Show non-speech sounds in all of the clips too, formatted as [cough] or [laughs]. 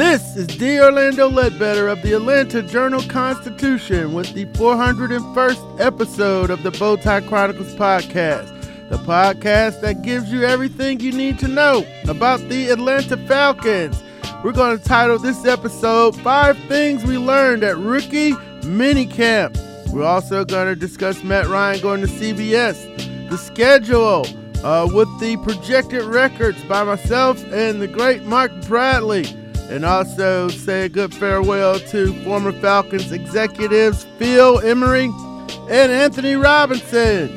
This is D. Orlando Ledbetter of the Atlanta Journal Constitution with the 401st episode of the Bowtie Chronicles podcast, the podcast that gives you everything you need to know about the Atlanta Falcons. We're going to title this episode Five Things We Learned at Rookie Minicamp. We're also going to discuss Matt Ryan going to CBS, the schedule uh, with the projected records by myself and the great Mark Bradley and also say a good farewell to former Falcons executives Phil Emery and Anthony Robinson.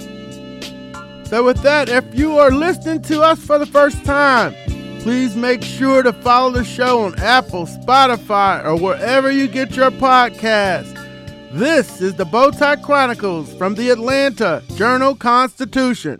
So, with that, if you are listening to us for the first time, please make sure to follow the show on Apple, Spotify, or wherever you get your podcast. This is the Bowtie Chronicles from the Atlanta Journal Constitution.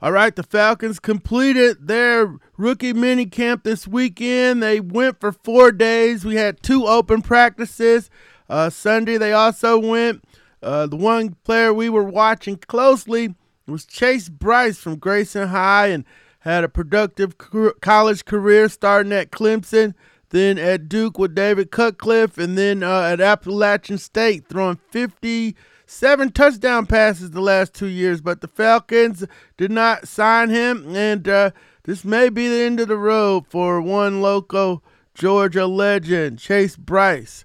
All right, the Falcons completed their rookie mini camp this weekend. They went for four days. We had two open practices. Uh, Sunday, they also went. Uh, the one player we were watching closely was Chase Brice from Grayson High and had a productive college career starting at Clemson, then at Duke with David Cutcliffe, and then uh, at Appalachian State throwing 50- seven touchdown passes the last two years, but the Falcons did not sign him, and uh, this may be the end of the road for one local Georgia legend, Chase Brice.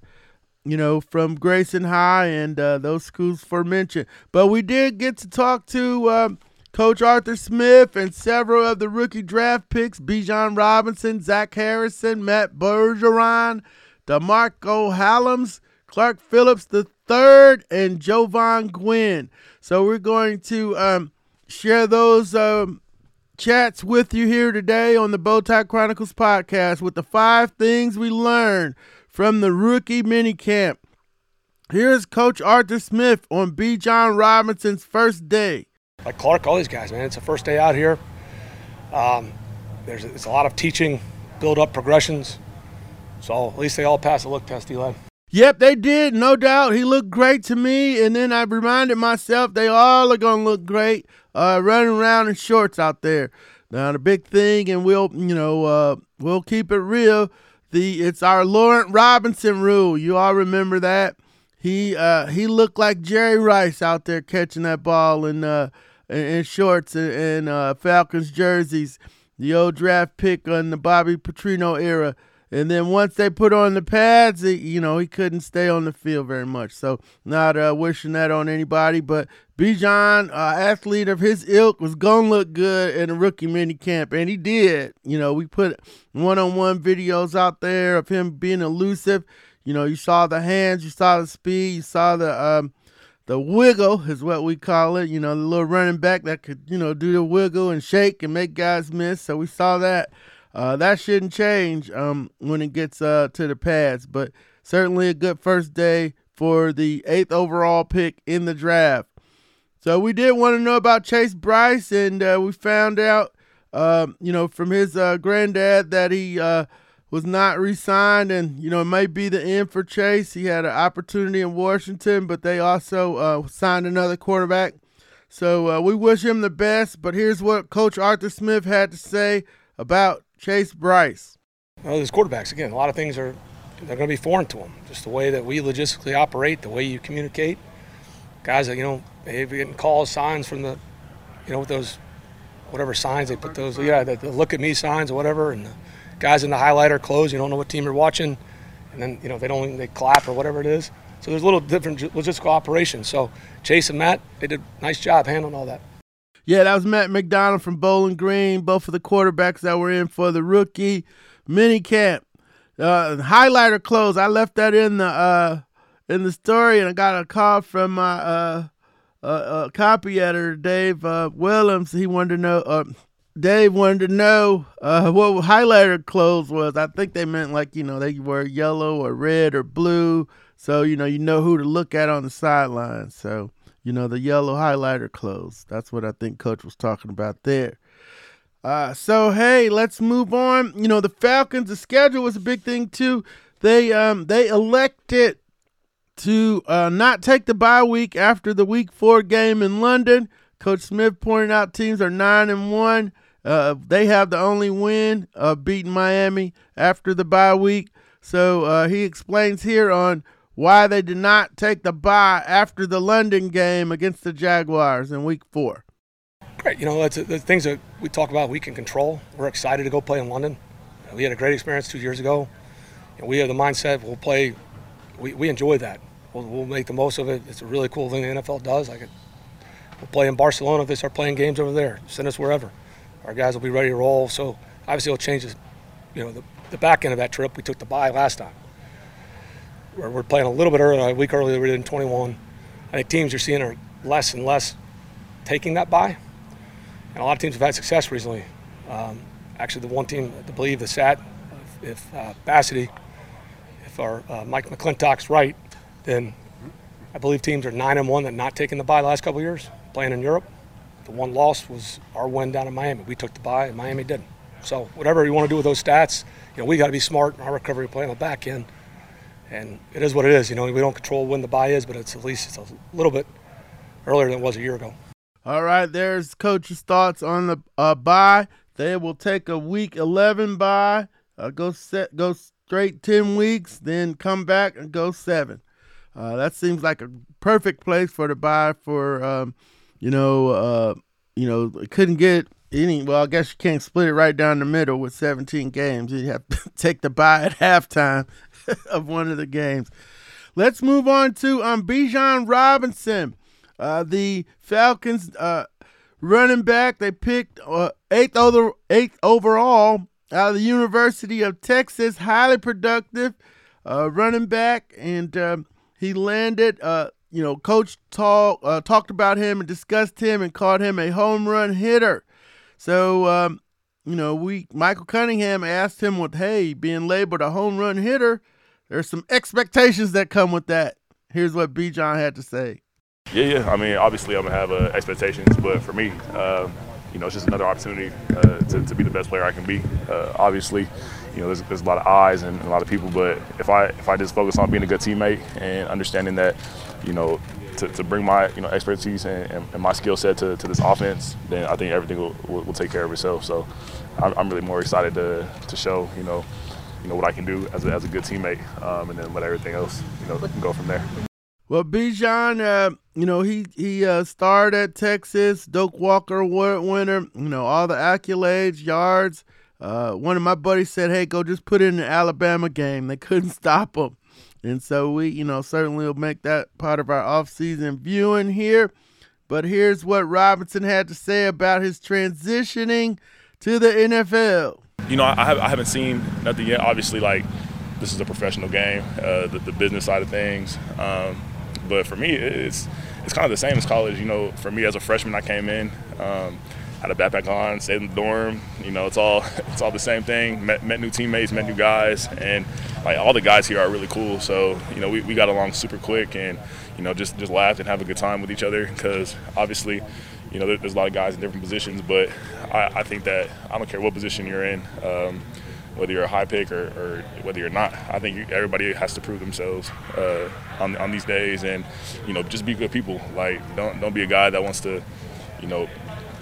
You know, from Grayson High and uh, those schools for mention. But we did get to talk to um, Coach Arthur Smith and several of the rookie draft picks Bijan Robinson, Zach Harrison, Matt Bergeron, DeMarcco Hellams, Clark Phillips The 3rd and Jovan Gwynn. So we're going to um, share those um, chats with you here today on the Bowtie Chronicles podcast with the five things we learned from the rookie minicamp. Here's Coach Arthur Smith on Bijan Robinson's first day. Like Clark, all these guys, man, it's the first day out here. Um, there's it's a lot of teaching, build up progressions. So at least they all pass a look test, Eli. Yep, they did, no doubt. He looked great to me, and then I reminded myself they all are gonna look great uh, running around in shorts out there. Now the big thing, and we'll you know uh, we'll keep it real. The it's our Laurent Robinson rule. You all remember that? He uh, he looked like Jerry Rice out there catching that ball in uh, in, shorts and, and uh, Falcons jerseys. The old draft pick on the Bobby Petrino era. And then once they put on the pads, he, you know, he couldn't stay on the field very much. So not uh, wishing that on anybody. But Bijan, uh, athlete of his ilk, was to look good in a rookie mini camp. And he did. You know, we put one-on-one videos out there of him being elusive. You know, you saw the hands, you saw the speed, you saw the um, the wiggle is what we call it. You know, the little running back that could, you know, do the wiggle and shake and make guys miss. So we saw that. Uh, that shouldn't change um, when it gets uh, to the pads, but certainly a good first day for the eighth overall pick in the draft. So we did want to know about Chase Brice, and uh, we found out, um, you know, from his uh, granddad that he uh, was not re-signed, and you know, it may be the end for Chase. He had an opportunity in Washington, but they also uh, signed another quarterback. So we wish him the best. But here's what Coach Arthur Smith had to say about Chase Brice. Well, these quarterbacks, again, a lot of things are they're going to be foreign to them. Just the way that we logistically operate, the way you communicate. Guys that, you know, they're getting calls, signs from the, you know, with those, whatever signs they put those, yeah, the, the look at me signs or whatever, and the guys in the highlighter close. You don't know what team you're watching, and then you know they don't they clap or whatever it is. So there's a little different logistical operation. So Chase and Matt, they did a nice job handling all that. Yeah, that was Matt McDonald from Bowling Green, both of the quarterbacks that were in for the rookie mini camp. Uh, highlighter close. I left that in the uh, in the story, and I got a call from my uh, uh, uh copy editor, Dave uh, Willems. He wanted to know. Uh, Dave wanted to know uh, what highlighter clothes was. I think they meant like you know they wear yellow or red or blue, so you know you know who to look at on the sideline. So you know, the yellow highlighter clothes. That's what I think Coach was talking about there. Uh, so hey, let's move on. You know, the Falcons, the schedule was a big thing too. They um they elected to uh, not take the bye week after the week four game in London. Coach Smith pointed out teams are nine and one. Uh, they have the only win of beating Miami after the bye week. So uh, he explains here on why they did not take the bye after the London game against the Jaguars in week four. Great. You know, that's the things that we talk about we can control. We're excited to go play in London. We had a great experience two years ago. And we have the mindset we'll play, we, we enjoy that. We'll, we'll make the most of it. It's a really cool thing the NFL does. Like it, we'll play in Barcelona if they start playing games over there. Send us wherever. Our guys will be ready to roll. So obviously it'll change, you know, the, the back end of that trip. We took the bye last time we're, playing a little bit earlier, a week earlier we did in 21. I think teams you're seeing are less and less taking that bye. And a lot of teams have had success recently. Um, actually, the one team to believe the SAT, if uh, Bassity, if our uh, Mike McClintock's right, then I believe teams are nine and one that not taking the bye the last couple years, playing in Europe. The one loss was our win down in Miami. We took the bye, and Miami didn't. So whatever you want to do with those stats, you know, we got to be smart in our recovery play on the back end and it is what it is. You know, we don't control when the buy is, but it's at least it's a little bit earlier than it was a year ago. All right, there's coach's thoughts on the uh, bye. They will take a week 11 buy, uh, go set, go straight 10 weeks, then come back and go seven. Uh, that seems like a perfect place for the buy for, um, you know, uh, you know, couldn't get any. Well, I guess you can't split it right down the middle with 17 games. You have to [laughs] take the buy at halftime [laughs] of one of the games. Let's move on to um, Bijan Robinson, uh, the Falcons uh, running back. They picked uh, eighth, over, eighth overall out of the University of Texas. Highly productive uh, running back, and um, he landed. Uh, you know, coach talk, uh, talked about him and discussed him and called him a home run hitter. So, um, you know, we Michael Cunningham asked him "What? "Hey, being labeled a home run hitter." There's some expectations that come with that. Here's what Bijan had to say. Yeah, yeah. I mean, obviously, I'm gonna have uh, expectations, but for me, um, you know, it's just another opportunity uh, to, to, be the best player I can be. Uh, obviously, you know, there's, there's, a lot of eyes and a lot of people, but if I if I just focus on being a good teammate and understanding that, you know, to, to bring my you know expertise and, and, and my skill set to, to this offense, then I think everything will, will, will take care of itself. So I'm, I'm really more excited to to show you know you know what I can do as a, as a good teammate, um, and then let everything else you know go from there. Well, Bijan, uh, you know he he uh, starred at Texas, Doak Walker Award winner. You know all the accolades, yards. Uh, one of my buddies said, "Hey, go just put in the Alabama game." They [laughs] couldn't stop him, and so we, you know, certainly will make that part of our off-season viewing here. But here's what Robinson had to say about his transitioning to the NFL you know, I, I haven't seen nothing yet. Obviously, like this is a professional game, uh, the, the, business side of things. Um, but for me, it's it's kind of the same as college. You know, for me as a freshman, I came in, um, had a backpack on, stayed in the dorm. You know, it's all [laughs] it's all the same thing. Met, met new teammates, met new guys, and like all the guys here are really cool. So you know, we, we got along super quick, and you know, just just laughed and have a good time with each other because obviously you know, there's a lot of guys in different positions, but I, I think that I don't care what position you're in, um, whether you're a high pick or, or, whether you're not. I think everybody has to prove themselves uh, on, on these days, and you know, just be good people. Like, don't don't be a guy that wants to, you know,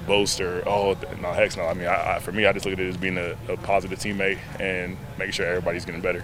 boast or oh no heck no. I mean, I, I, for me, I just look at it as being a, a positive teammate and making sure everybody's getting better.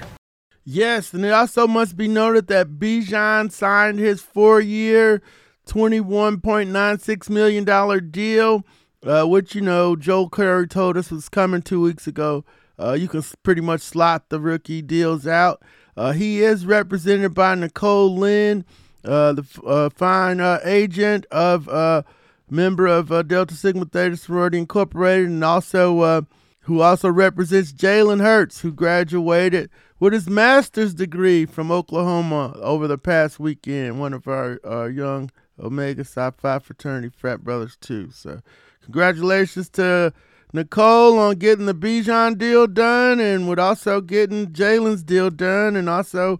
Yes, and it also must be noted that Bijan signed his four-year $21.96 million deal, uh, which, you know, Joel Corry told us was coming two weeks ago. uh, you can pretty much slot the rookie deals out. Uh, he is represented by Nicole Lynn, uh, the uh, fine uh, agent of uh, member of Delta Sigma Theta Sorority Incorporated, and also who also represents Jalen Hurts, who graduated with his master's degree from Oklahoma over the past weekend. One of our young Omega Psi Phi fraternity frat brothers too. So, congratulations to Nicole on getting the Bijan deal done and with also getting Jalen's deal done and also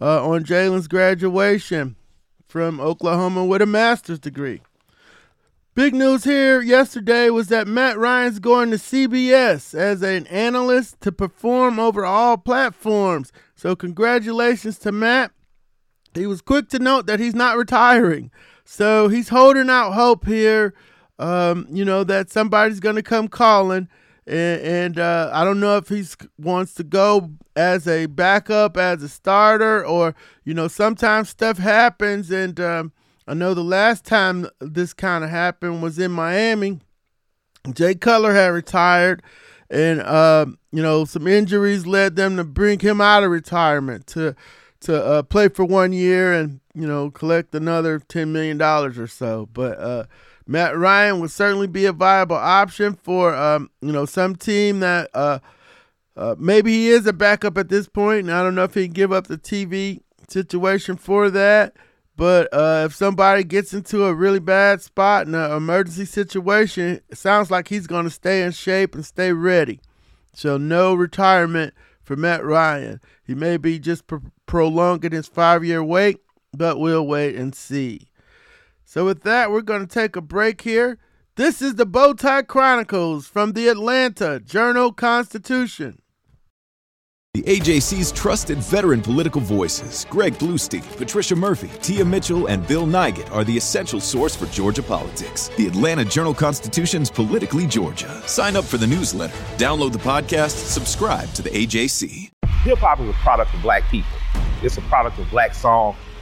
uh, on Jalen's graduation from Oklahoma with a master's degree. Big news here yesterday was that Matt Ryan's going to CBS as an analyst to perform over all platforms. So, congratulations to Matt. He was quick to note that he's not retiring. So, he's holding out hope here um, you know, that somebody's going to come calling. And, and uh, I don't know if he wants to go as a backup, as a starter, or, you know, sometimes stuff happens. And um, I know the last time this kind of happened was in Miami. Jay Cutler had retired, and, uh, you know, some injuries led them to bring him out of retirement to to uh, play for one year and, you know, collect another $10 million or so. But, uh, Matt Ryan would certainly be a viable option for um, you know some team that uh, uh, maybe he is a backup at this point, and I don't know if he can give up the TV situation for that. But uh, if somebody gets into a really bad spot in an emergency situation, it sounds like he's going to stay in shape and stay ready. So no retirement for Matt Ryan. He may be just pro- prolonging his five-year wait, but we'll wait and see. So, with that, we're going to take a break here. This is the Bowtie Chronicles from the Atlanta Journal Constitution. The AJC's trusted veteran political voices, Greg Bluestein, Patricia Murphy, Tia Mitchell, and Bill Nigut, are the essential source for Georgia politics. The Atlanta Journal Constitution's Politically Georgia. Sign up for the newsletter, download the podcast, subscribe to the AJC. Hip hop is a product of black people, it's a product of black song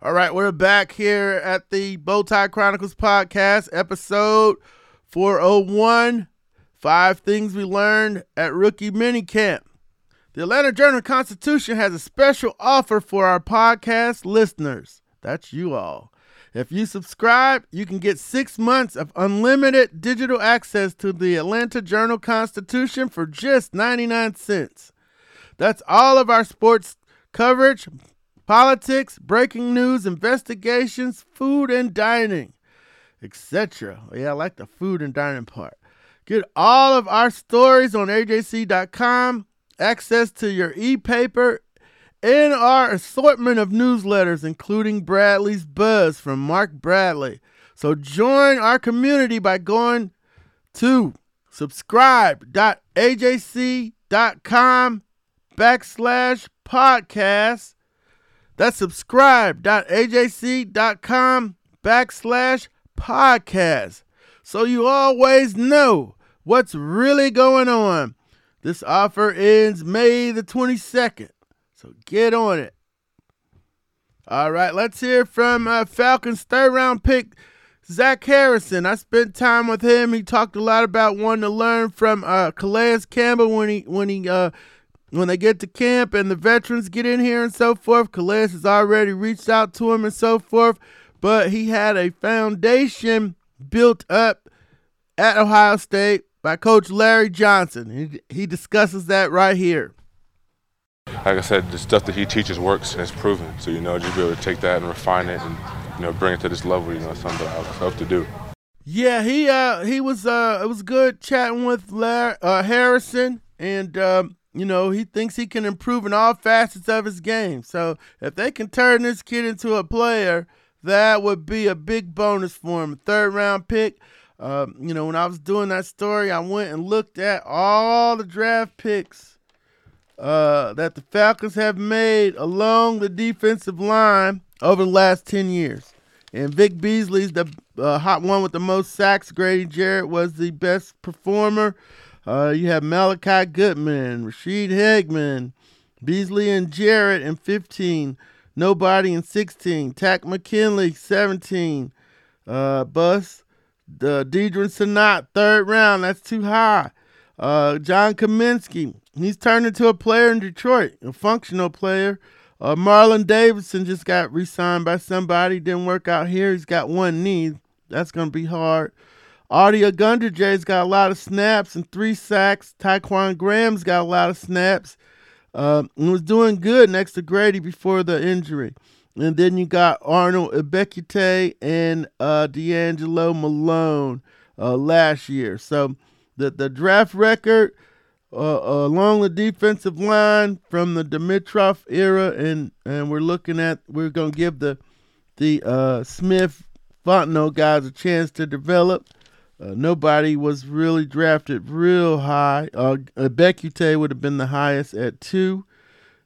All right, we're back here at the Bowtie Chronicles podcast, episode 401 Five Things We Learned at Rookie Minicamp. The Atlanta Journal Constitution has a special offer for our podcast listeners. That's you all. If you subscribe, you can get six months of unlimited digital access to the Atlanta Journal Constitution for just 99 cents. That's all of our sports coverage politics, breaking news, investigations, food and dining, etc. Yeah, I like the food and dining part. Get all of our stories on ajc.com, access to your e paper, and our assortment of newsletters, including Bradley's Buzz from Mark Bradley. So join our community by going to subscribe.ajc.com backslash podcast that's subscribe.ajc.com backslash podcast. So you always know what's really going on. This offer ends May the 22nd. So get on it. All right, let's hear from uh, Falcons third round pick Zach Harrison. I spent time with him. He talked a lot about wanting to learn from uh, Calais Campbell when he when he uh, when they get to camp and the veterans get in here and so forth, Calais has already reached out to him and so forth. But he had a foundation built up at Ohio State by Coach Larry Johnson. He, he discusses that right here. Like I said, the stuff that he teaches works and it's proven. So, you know, just be able to take that and refine it and, you know, bring it to this level, you know, something I hope to do. Yeah, he uh he was uh it was good chatting with Larry, uh, Harrison and um you know, he thinks he can improve in all facets of his game. So if they can turn this kid into a player, that would be a big bonus for him. Third round pick. Uh, you know, when I was doing that story, I went and looked at all the draft picks uh, that the Falcons have made along the defensive line over the last 10 years. And Vic Beasley's the uh, hot one with the most sacks. Grady Jarrett was the best performer. Uh, you have Malliciah Goodman, Ra'Shede Hageman, Beasley and Jarrett in 15. Nobody in 16. Takk McKinley, 17. Uh, Bus. The Deadrin Senat, third round. That's too high. Uh, John Cominsky, he's turned into a player in Detroit, a functional player. Uh, Marlon Davidson just got re signed by somebody. Didn't work out here. He's got one knee. That's going to be hard. Adi Ogundeji's got a lot of snaps and three sacks. Ta'Quon Graham's got a lot of snaps. Uh, and was doing good next to Grady before the injury. And then you got Arnold Ebiketie and uh, DeAngelo Malone uh, last year. So the, the draft record uh, along the defensive line from the Dimitroff era, and, and we're looking at, we're going to give the, the uh, Smith Fontenot guys a chance to develop. Uh, nobody was really drafted real high. Uh, Ebiketie would have been the highest at two.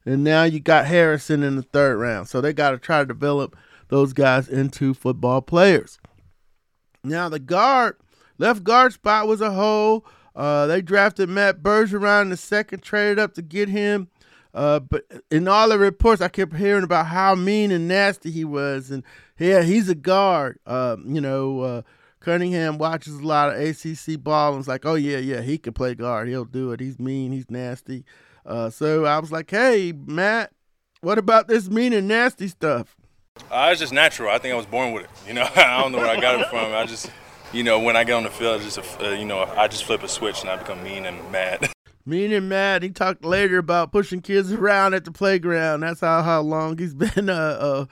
And now you got Harrison in the third round. So they got to try to develop those guys into football players. Now, the guard, left guard spot was a hole. Uh, they drafted Matt Bergeron in the second, traded up to get him. Uh, but in all the reports, I kept hearing about how mean and nasty he was. And yeah, he's a guard. Uh, you know, uh, Cunningham watches a lot of ACC ball and was like, oh, yeah, yeah, he can play guard. He'll do it. He's mean. He's nasty. Uh, so I was like, hey, Matt, what about this mean and nasty stuff? Uh, it's just natural. I think I was born with it. You know, [laughs] I don't know where I got it from. I just, you know, when I get on the field, just, uh, you know, I just flip a switch and I become mean and mad. [laughs] Mean and mad. He talked later about pushing kids around at the playground. That's how how long he's [laughs] been uh, uh,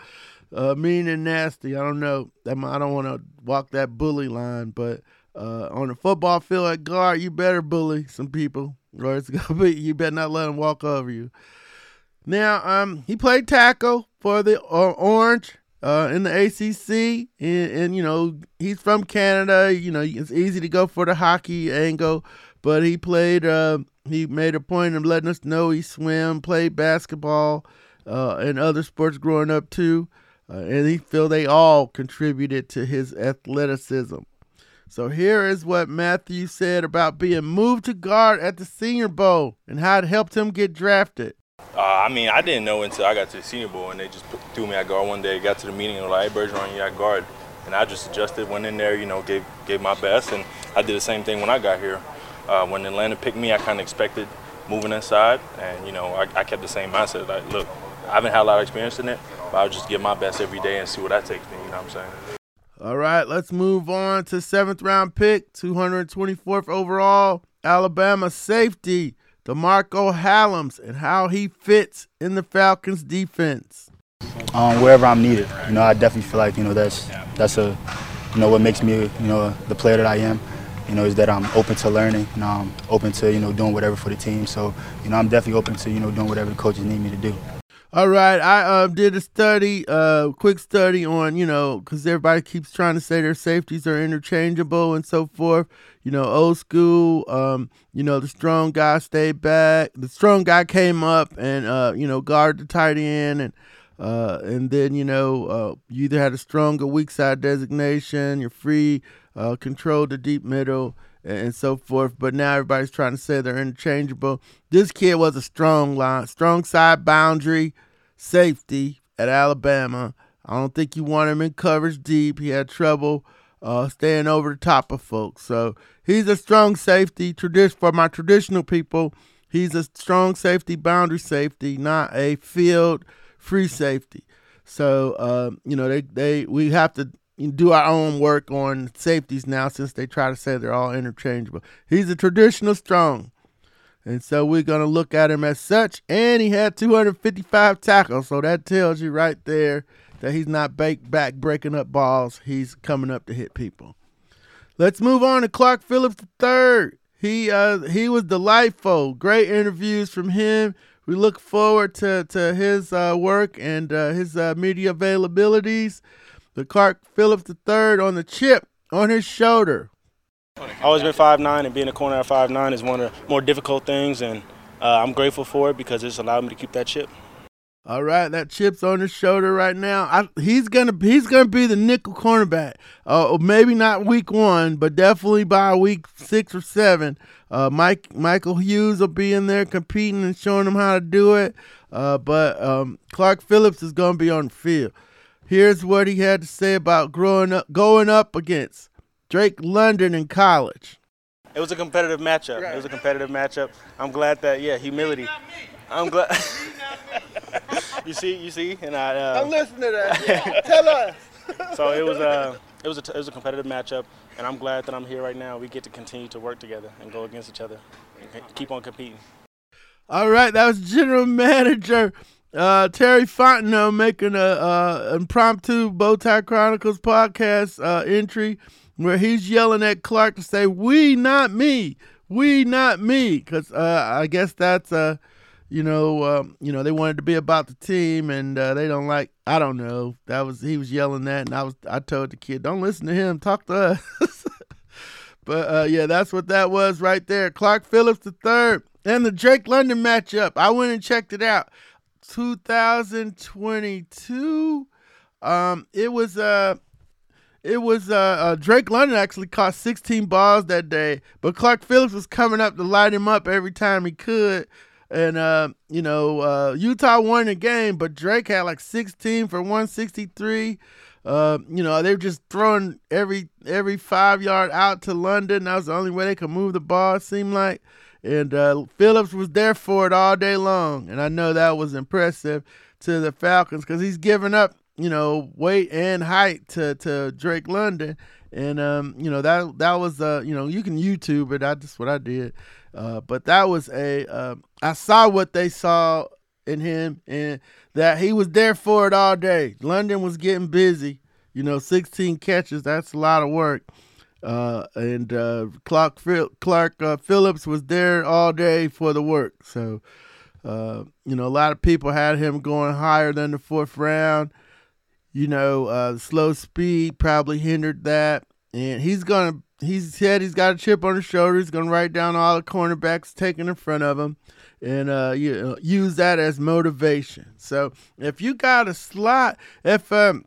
uh mean and nasty. I don't know. I don't want to walk that bully line, but uh, on the football field at guard, you better bully some people, or it's [laughs] gonna be you better not let them walk over you. Now, um, he played tackle for the uh, Orange uh, in the ACC, and, and, you know he's from Canada. You know it's easy to go for the hockey angle, but he played. Uh, he made a point of letting us know he swam, played basketball, uh, and other sports growing up too, uh, and he feel they all contributed to his athleticism. So here is what Matthew said about being moved to guard at the Senior Bowl and how it helped him get drafted. Uh, I mean, I didn't know until I got to the Senior Bowl and they just put, threw me at guard one day. Got to the meeting and were like, "Hey, Bergeron, you at guard," and I just adjusted, went in there, you know, gave gave my best, and I did the same thing when I got here. Uh, when Atlanta picked me, I kind of expected moving inside, and you know, I, I kept the same mindset. Like, look, I haven't had a lot of experience in it, but I'll just give my best every day and see what that takes me. You know what I'm saying? All right, let's move on to seventh round pick, 224th overall, Alabama safety, DeMarcco Hellams, and how he fits in the Falcons defense. Um, wherever I'm needed, you know, I definitely feel like you know that's that's a you know what makes me you know the player that I am. You know, is that I'm open to learning, and I'm open to you know doing whatever for the team. So, you know, I'm definitely open to you know doing whatever the coaches need me to do. All right, I uh, did a study, uh, quick study on, you know, because everybody keeps trying to say their safeties are interchangeable and so forth. You know, old school, um, you know, the strong guy stayed back. The strong guy came up and, uh, you know, guarded the tight end. And, uh, and then, you know, uh, you either had a strong or weak side designation, you're free, uh, control the deep middle and so forth. But now everybody's trying to say they're interchangeable. This kid was a strong line, strong side boundary safety at Alabama. I don't think you want him in coverage deep. He had trouble uh, staying over the top of folks. So he's a strong safety. Tradition for my traditional people, he's a strong safety, boundary safety, not a field free safety. So uh, you know they they we have to do our own work on safeties now since they try to say they're all interchangeable. He's a traditional strong. And so we're going to look at him as such. And he had 255 tackles. So that tells you right there that he's not back breaking up balls. He's coming up to hit people. Let's move on to Clark Phillips III. He uh, he was delightful. Great interviews from him. We look forward to, to his uh, work and uh, his uh, media availabilities the Clark Phillips III on the chip on his shoulder. Always been five nine, and being a corner at five nine is one of the more difficult things. And uh, I'm grateful for it because it's allowed me to keep that chip. All right, that chip's on his shoulder right now. I, he's gonna he's gonna be the nickel cornerback. Uh, maybe not week one, but definitely by week six or seven. Uh, Mike Michael Hughes will be in there competing and showing him how to do it. Uh, but um, Clark Phillips is gonna be on the field. Here's what he had to say about growing up, going up against Drake London in college. It was a competitive matchup. It was a competitive matchup. I'm glad that yeah, humility. I'm glad. [laughs] you see, you see, and I. Uh, I'm listening to that. Tell us. [laughs] so it was a it was a it was a competitive matchup, and I'm glad that I'm here right now. We get to continue to work together and go against each other, and keep on competing. All right, that was General Manager uh, Terry Fontenot making a uh, impromptu Bowtie Chronicles podcast uh, entry where he's yelling at Clark to say, "We, not me. We, not me," because uh, I guess that's uh, you know, um, you know, they wanted to be about the team, and uh, they don't like. I don't know. That was he was yelling that, and I was I told the kid, "Don't listen to him. Talk to us." [laughs] but uh, yeah, that's what that was right there. Clark Phillips the third and the Drake London matchup. I went and checked it out. 2022. Um, it was uh it was uh, uh, Drake London actually caught 16 balls that day, but Clark Phillips was coming up to light him up every time he could. And uh, you know, uh, Utah won the game, but Drake had like 16 for 163. Uh, you know, they were just throwing every every five yard out to London. That was the only way they could move the ball. It seemed like, and uh, Phillips was there for it all day long. And I know that was impressive to the Falcons because he's giving up, you know, weight and height to to Drake London. And um, you know that that was uh, you know, you can YouTube it. That's what I did. Uh, but that was a uh, I saw what they saw in him and that he was there for it all day. London was getting busy, you know, 16 catches. That's a lot of work. Uh, and uh, Clark Clark uh, Phillips was there all day for the work. So, uh, you know, a lot of people had him going higher than the fourth round. You know, uh, slow speed probably hindered that, and he's gonna he said he's got a chip on his shoulder. He's to write down all the cornerbacks taken in front of him and uh, you know, use that as motivation. So if you got a slot, if um,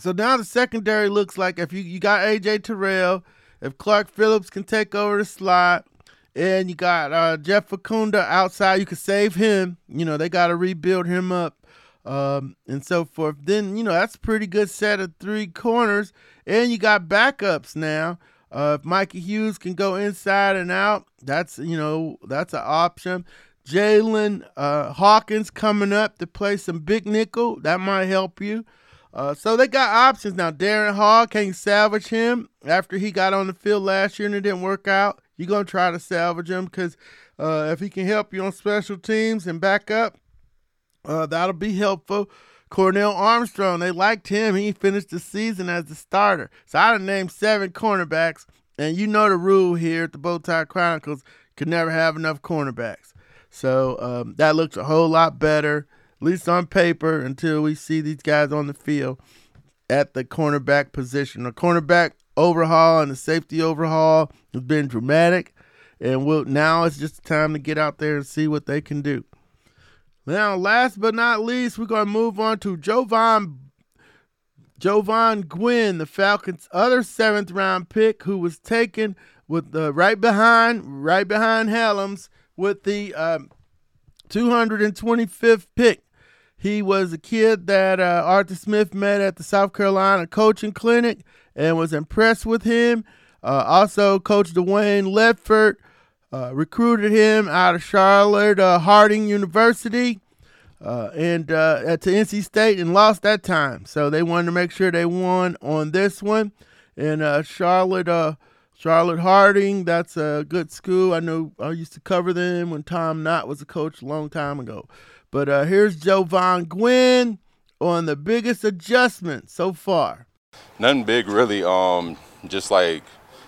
so now the secondary looks like if you, you got AJ Terrell, if Clark Phillips can take over the slot, and you got uh, Jeff Okudah outside, you can save him. You know they got to rebuild him up um, and so forth. Then you know that's a pretty good set of three corners, and you got backups now. Uh, if Mikey Hughes can go inside and out, that's you know that's an option. Jaylinn uh, Hawkins coming up to play some big nickel that might help you. Uh, so they got options now. Darren Hall can salvage him after he got on the field last year and it didn't work out. You're gonna try to salvage him because uh, if he can help you on special teams and back up, uh, that'll be helpful. Cornell Armstrong, they liked him. He finished the season as the starter. So I done named seven cornerbacks, and you know the rule here at the Bowtie Chronicles: could never have enough cornerbacks. So um, that looks a whole lot better, at least on paper, until we see these guys on the field at the cornerback position. The cornerback overhaul and the safety overhaul has been dramatic, and we'll, now it's just time to get out there and see what they can do. Now, last but not least, we're going to move on to Jovaughn Jovaughn Gwyn, the Falcons' other seventh round pick, who was taken with the right behind, right behind Hellams with the um, 225th pick. He was a kid that uh, Arthur Smith met at the South Carolina coaching clinic and was impressed with him. Uh, also, Coach Dwayne Ledford uh, recruited him out of Charlotte uh, Harding University uh, and uh, to NC State and lost that time. So they wanted to make sure they won on this one. And Charlotte, Charlotte Harding, that's a good school. I know I used to cover them when Tom Knott was a coach a long time ago. But here's Jovaughn Gwyn on the biggest adjustment so far. Nothing big, really. Um, just like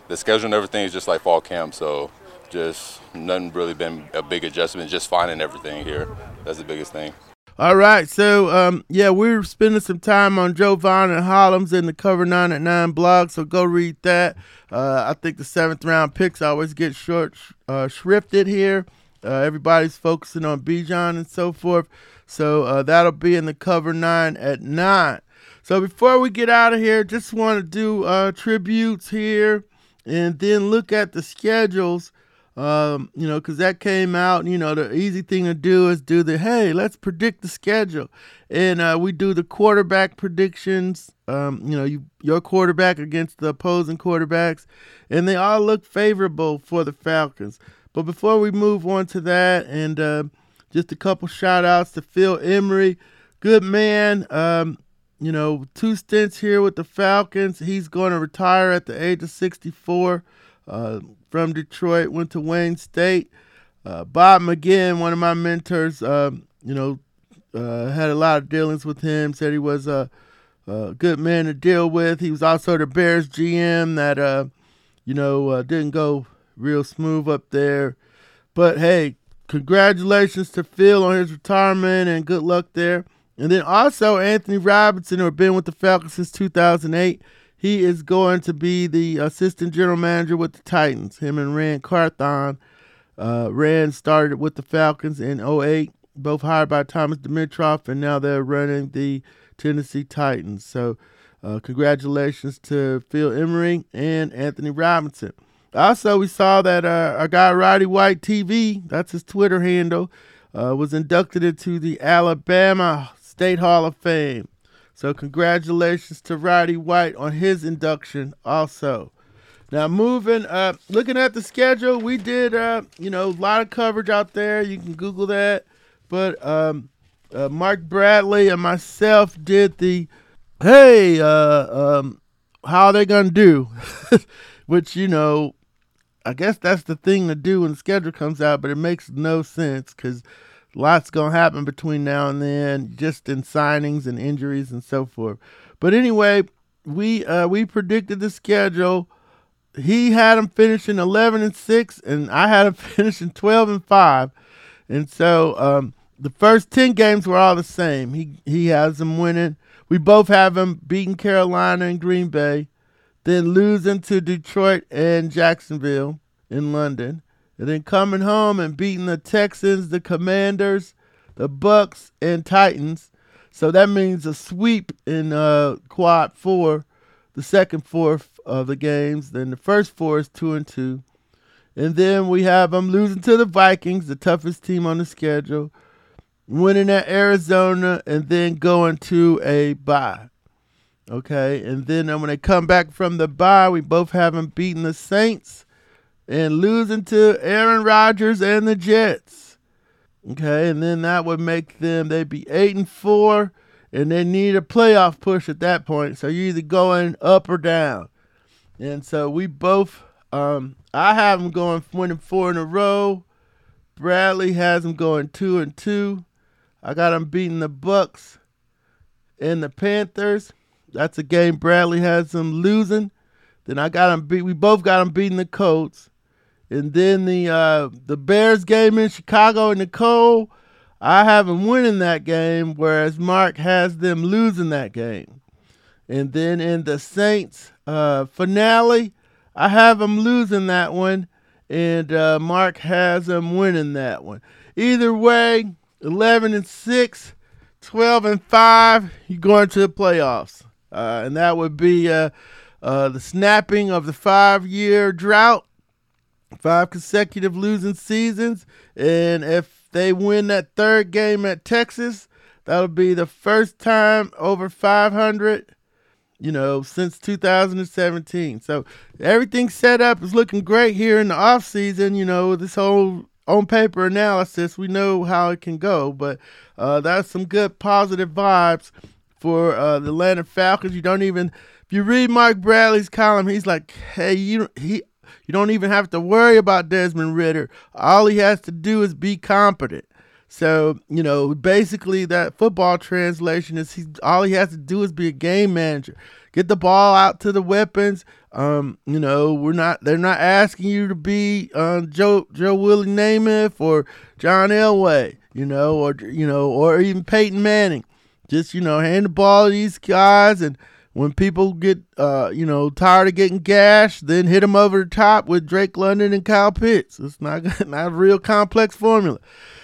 the schedule and everything is just like fall camp. So just nothing really been a big adjustment. Just finding everything here. That's the biggest thing. All right, so um, yeah, we're spending some time on Jovaughn and Hellams in the Cover Nine at Nine blog, so go read that. Uh, I think the seventh round picks always get short uh, shrifted here, Uh, everybody's focusing on Bijan and so forth. So uh, that'll be in the cover nine at nine. So before we get out of here, just want to do uh, tributes here and then look at the schedules. Um, you know, because that came out. You know, the easy thing to do is do the hey, let's predict the schedule, and uh, we do the quarterback predictions. Um, you know, you, your quarterback against the opposing quarterbacks, and they all look favorable for the Falcons. But before we move on to that, and uh, just a couple shout outs to Phil Emery, good man. Um, you know, two stints here with the Falcons. He's going to retire at the age of 64 uh, from Detroit, went to Wayne State. Uh, Bob McGinn, one of my mentors, uh, you know, uh, had a lot of dealings with him, said he was a, a, good man to deal with. He was also the Bears GM that, uh, you know, uh, didn't go real smooth up there. But hey, congratulations to Phil on his retirement and good luck there. And then also Anthony Robinson, who has been with the Falcons since 2008. He is going to be the assistant general manager with the Titans. Him and Ran Carthon. Uh, Ran started with the Falcons in 08, both hired by Thomas Dimitroff, and now they're running the Tennessee Titans. So, uh, congratulations to Phil Emery and Anthony Robinson. Also, we saw that uh, our guy Roddy White TV, that's his Twitter handle, uh, was inducted into the Alabama State Hall of Fame. So congratulations to Roddy White on his induction also. Now moving up, looking at the schedule, we did uh, you know, a lot of coverage out there. You can Google that. But um, uh, Mark Bradley and myself did the hey, uh, um, how are they gonna do? [laughs] Which, you know, I guess that's the thing to do when the schedule comes out, but it makes no sense because lots gonna happen between now and then, just in signings and injuries and so forth. But anyway, we uh, we predicted the schedule. He had him finishing eleven and six, and I had him [laughs] finishing twelve and five. And so um, the first ten games were all the same. He he has them winning. We both have him beating Carolina and Green Bay, then losing to Detroit and Jacksonville in London and then coming home and beating the Texans, the Commanders, the Bucks, and Titans. So that means a sweep in uh, quad four, the second four of the games. Then the first four is two and two, and then we have them losing to the Vikings, the toughest team on the schedule, winning at Arizona, and then going to a bye. Okay, and then when they come back from the bye, we both have them beating the Saints and losing to Aaron Rodgers and the Jets. Okay, and then that would make them they'd be eight and four, and they need a playoff push at that point. So you're either going up or down. And so we both, um, I have them going winning four in a row. Bradley has them going two and two. I got them beating the Bucks and the Panthers. That's a game Bradley has them losing. Then I got them beat. We both got them beating the Colts. And then the uh, the Bears game in Chicago and Nicole, I have them winning that game, whereas Mark has them losing that game. And then in the Saints uh, finale, I have them losing that one, and uh, Mark has them winning that one. Either way, 11 and 6, 12 and 5, you're going to the playoffs. Uh, and that would be uh, uh, the snapping of the five year drought five consecutive losing seasons. And if they win that third game at Texas, that'll be the first time over 500, you know, since 2017. So everything set up is looking great here in the off season. You know, this whole on paper analysis, we know how it can go, but uh, that's some good positive vibes for uh, the Atlanta Falcons. You don't even if you read Mark Bradley's column, he's like, "Hey, you he you don't even have to worry about Desmond Ridder. All he has to do is be competent. So, you know, basically that football translation is he all he has to do is be a game manager. Get the ball out to the weapons. Um, you know, we're not they're not asking you to be uh, Joe Joe Willie Namath or John Elway, you know, or you know, or even Peyton Manning. Just, you know, hand the ball to these guys and when people get uh, you know tired of getting gashed, then hit them over the top with Drake London and Kyle Pitts. It's not [laughs] not a real complex formula.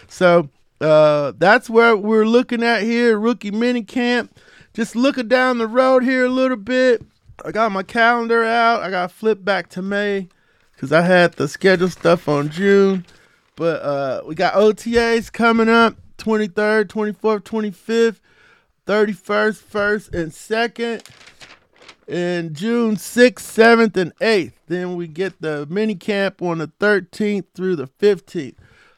So uh, that's where we're looking at here, rookie mini camp. Just looking down the road here a little bit. I got my calendar out. I got flipped back to May because I had the schedule stuff on June. But uh, we got OTAs coming up 23rd, 24th, 25th, 31st, 1st, and 2nd. And June 6th, 7th, and 8th. Then we get the mini camp on the 13th through the 15th.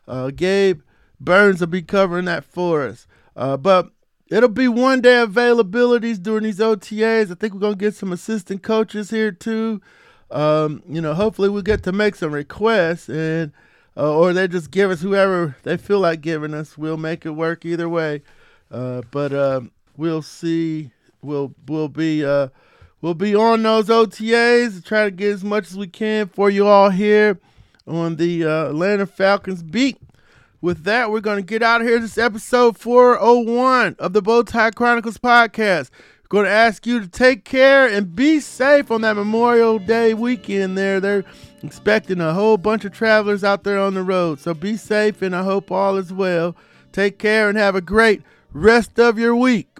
Uh, Gabe Burns will be covering that for us. Uh, but it'll be one day availabilities during these OTAs. I think we're going to get some assistant coaches here too. Um, you know, hopefully we get to make some requests and uh, or they just give us whoever they feel like giving us. We'll make it work either way. Uh, but uh, we'll see. We'll we'll be uh, we'll be on those OTAs. to Try to get as much as we can for you all here on the uh, Atlanta Falcons beat. With that, we're going to get out of here. This episode 401 of the Bowtie Chronicles podcast. We're going to ask you to take care and be safe on that Memorial Day weekend there. They're expecting a whole bunch of travelers out there on the road. So be safe, and I hope all is well. Take care and have a great rest of your week.